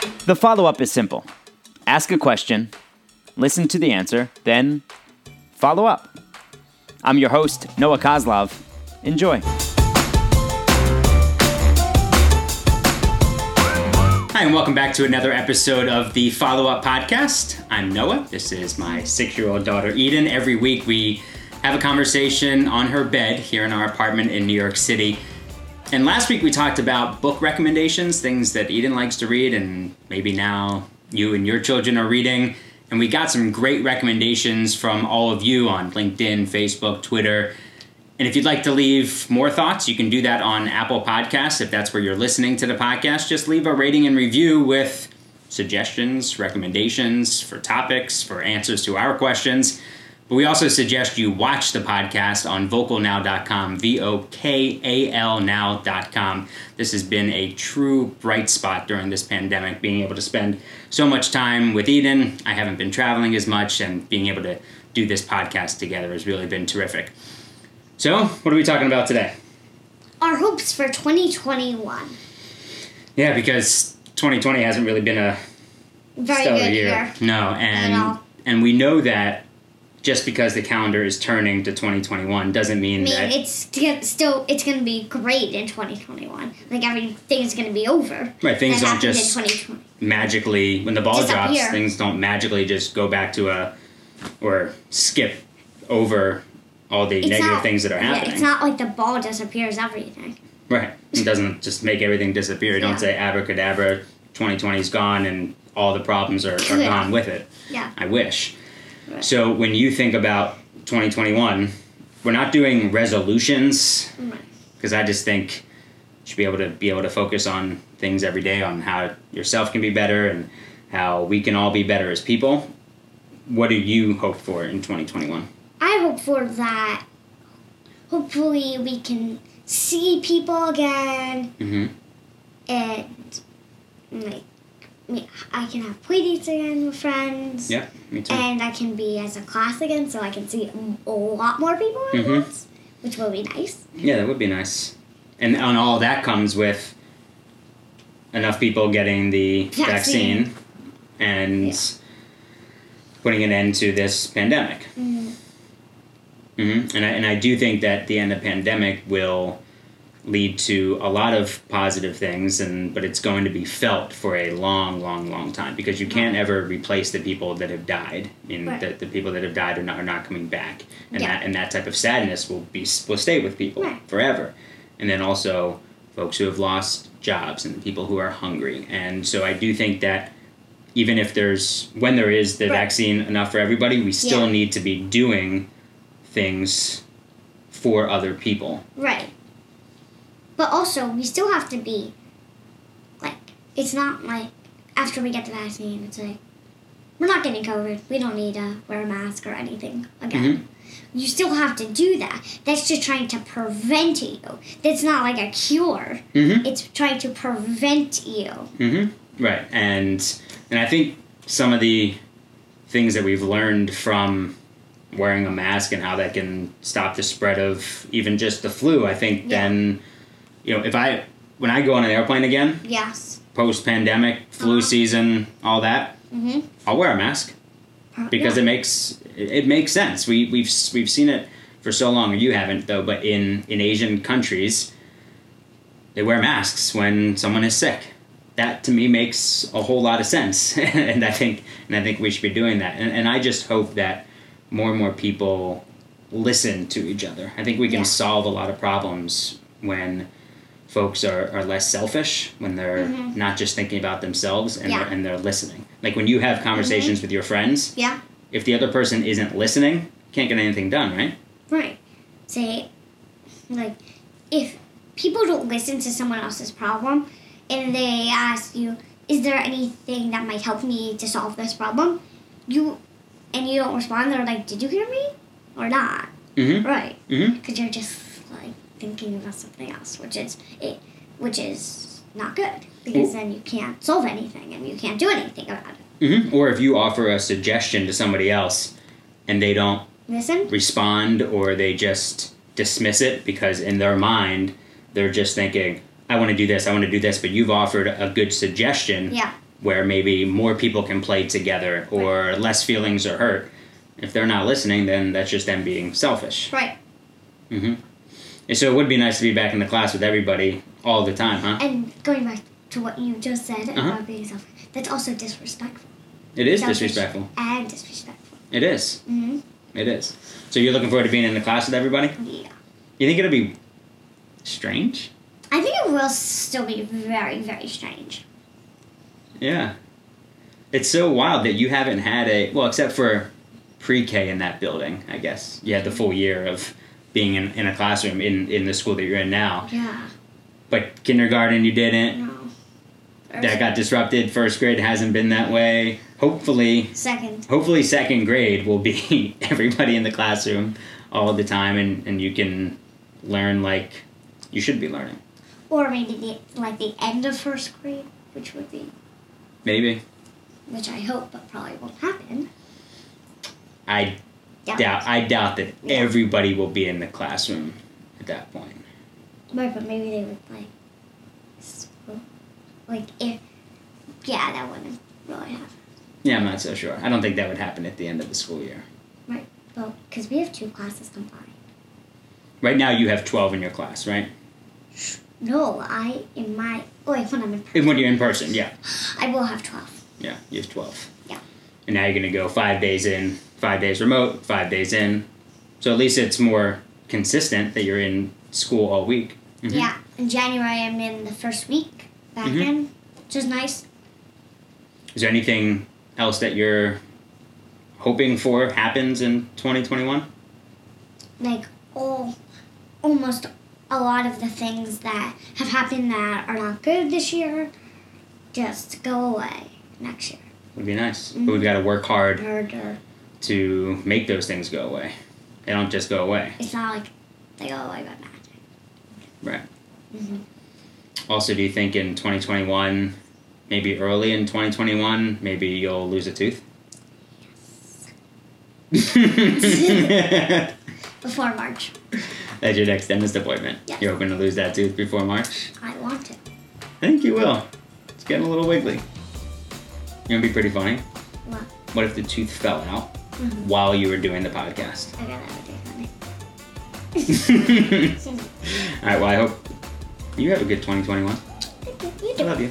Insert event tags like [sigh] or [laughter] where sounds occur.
The follow up is simple ask a question, listen to the answer, then follow up. I'm your host, Noah Coslov. Enjoy. Hi, and welcome back to another episode of the Follow Up Podcast. I'm Noah. This is my six year old daughter, Eden. Every week we have a conversation on her bed here in our apartment in New York City. And last week we talked about book recommendations, things that Eden likes to read, and maybe now you and your children are reading. And we got some great recommendations from all of you on LinkedIn, Facebook, Twitter. And if you'd like to leave more thoughts, you can do that on Apple Podcasts. If that's where you're listening to the podcast, just leave a rating and review with suggestions, recommendations for topics, for answers to our questions. But we also suggest you watch the podcast on vokalnow.com, V O K A L now.com. This has been a true bright spot during this pandemic, being able to spend so much time with Eden. I haven't been traveling as much, and being able to do this podcast together has really been terrific. So, what are we talking about today? Our hopes for 2021. Yeah, because 2020 hasn't really been a Very stellar good year. year. No, and and we know that just because the calendar is turning to 2021 doesn't mean, I mean, that it's st- still it's gonna be great in 2021. Like everything is gonna be over. Right, things don't just- magically when the ball drops, things don't magically just go back to a or skip over all the It's negative not- things that are happening. yeah, it's not like the ball disappears everything. Right. It doesn't just make everything disappear. Yeah. Don't say abracadabra, 2020's gone and all the problems are, are gone with it. Yeah. I wish. Right. So when you think about 2021, we're not doing resolutions because I just think you should be able to be able to focus on things every day on how yourself can be better and how we can all be better as people. What do you hope for in 2021? I hope for that. Hopefully, we can see people again, Mm-hmm. and like, me- I can have play dates again with friends. Yeah, me too. and I can be as a class again, so I can see a lot more people at Mhm. once, which will be nice. Yeah, that would be nice. And on all that comes with enough people getting the vaccine, Vaccine. and Yeah. putting an end to this pandemic. Mm. hmm And I, and I do think that the end of pandemic will lead to a lot of positive things and but it's going to be felt for a long long long time because you can't ever replace the people that have died and Right. the, the people that have died are not, are not coming back and Yeah. that and that type of sadness will be will stay with people Right. forever and then also folks who have lost jobs and people who are hungry and so I do think that even if there's when there is the Right. vaccine enough for everybody we still Yeah. need to be doing things for other people Right. But also, we still have to be like, it's not like after we get the vaccine, it's like, we're not getting COVID. We don't need to wear a mask or anything again. You still have to do that. That's just trying to prevent you. That's not like a cure. mm-hmm. It's trying to prevent you. Mm-hmm. Right, and and I think some of the things that we've learned from wearing a mask and how that can stop the spread of even just the flu. I think Yeah. then, you know, if I when I go on an airplane again, Yes. post pandemic, flu Uh-huh. season, all that, Mm-hmm. I'll wear a mask because it makes it, it makes sense. We we've we've seen it for so long. You haven't though, but in in Asian countries, they wear masks when someone is sick. That to me makes a whole lot of sense, [laughs] and I think and I think we should be doing that. And, and I just hope that more and more people listen to each other. I think we can Yeah. solve a lot of problems when folks are, are less selfish when they're Mhm. not just thinking about themselves and, Yeah. Mm-hmm. they're, and they're listening. Like when you have conversations with your friends, Yeah. if the other person isn't listening, can't get anything done, right? Right. Say, like, if people don't listen to someone else's problem and they ask you, is there anything that might help me to solve this problem? You, and you don't respond, they're like, did you hear me? Or not. Mm-hmm. Right. Mm-hmm. Because you're just, like, thinking about something else, which is, it, which is not good. Because then you can't solve anything and you can't do anything about it. Mm-hmm. Or if you offer a suggestion to somebody else and they don't Listen? respond or they just dismiss it because in their mind they're just thinking, I want to do this, I want to do this, but you've offered a good suggestion. Yeah. where maybe more people can play together or less feelings are hurt. If they're not listening, then that's just them being selfish. Right. hmm And so it would be nice to be back in the class with everybody all the time, huh? And going back to what you just said Uh-huh. about being selfish, that's also disrespectful. It is Selfish disrespectful. And disrespectful. It is. Mm-hmm. It is. So you're looking forward to being in the class with everybody? Yeah. You think it'll be strange? I think it will still be very, very strange. Yeah. It's so wild that you haven't had a well, except for pre-K in that building, I guess. You had the full year of being in, in a classroom in, in the school that you're in now. Yeah. But kindergarten you didn't. No. That got disrupted. First grade hasn't been that way. Hopefully Second. hopefully second grade will be [laughs] everybody in the classroom all the time and, and you can learn like you should be learning. Or maybe the like the end of first grade, which would be Maybe. which I hope but probably won't happen. I Yeah. doubt I doubt that Yeah. everybody will be in the classroom at that point. Right, but maybe they would like like if yeah, that wouldn't really happen. Yeah, I'm not so sure. I don't think that would happen at the end of the school year. Right. Well, because we have two classes combined. Right now you have 12 in your class, right? No, I in my oh wait, when I'm in And when you're in person, yeah. I will have twelve. Yeah, you have 12. Yeah. And now you're going to go 5 days in, 5 days remote, 5 days in. So at least it's more consistent that you're in school all week. Mhm. Yeah. In January I'm in the first week back Mhm. in, which is nice. Is there anything else that you're hoping for happens in 2021? Like all almost a lot of the things that have happened that are not good this year just go away next year. Would be nice. Mhm. But we've got to work hard Murder. to make those things go away. They don't just go away. It's not like they go away by magic. Right. Mhm. Also, do you think in 2021, maybe early in 2021, maybe you'll lose a tooth? Yes. [laughs] [laughs] Before March, That's your next dentist appointment. Yes. You're hoping to lose that tooth before March? I want to. I think you will. It's getting a little wiggly. Know, it'd be pretty funny. What? What if the tooth fell out Mhm. while you were doing the podcast? I got that idea, All right. Well, I hope you have a good 2021. honey. You I love you.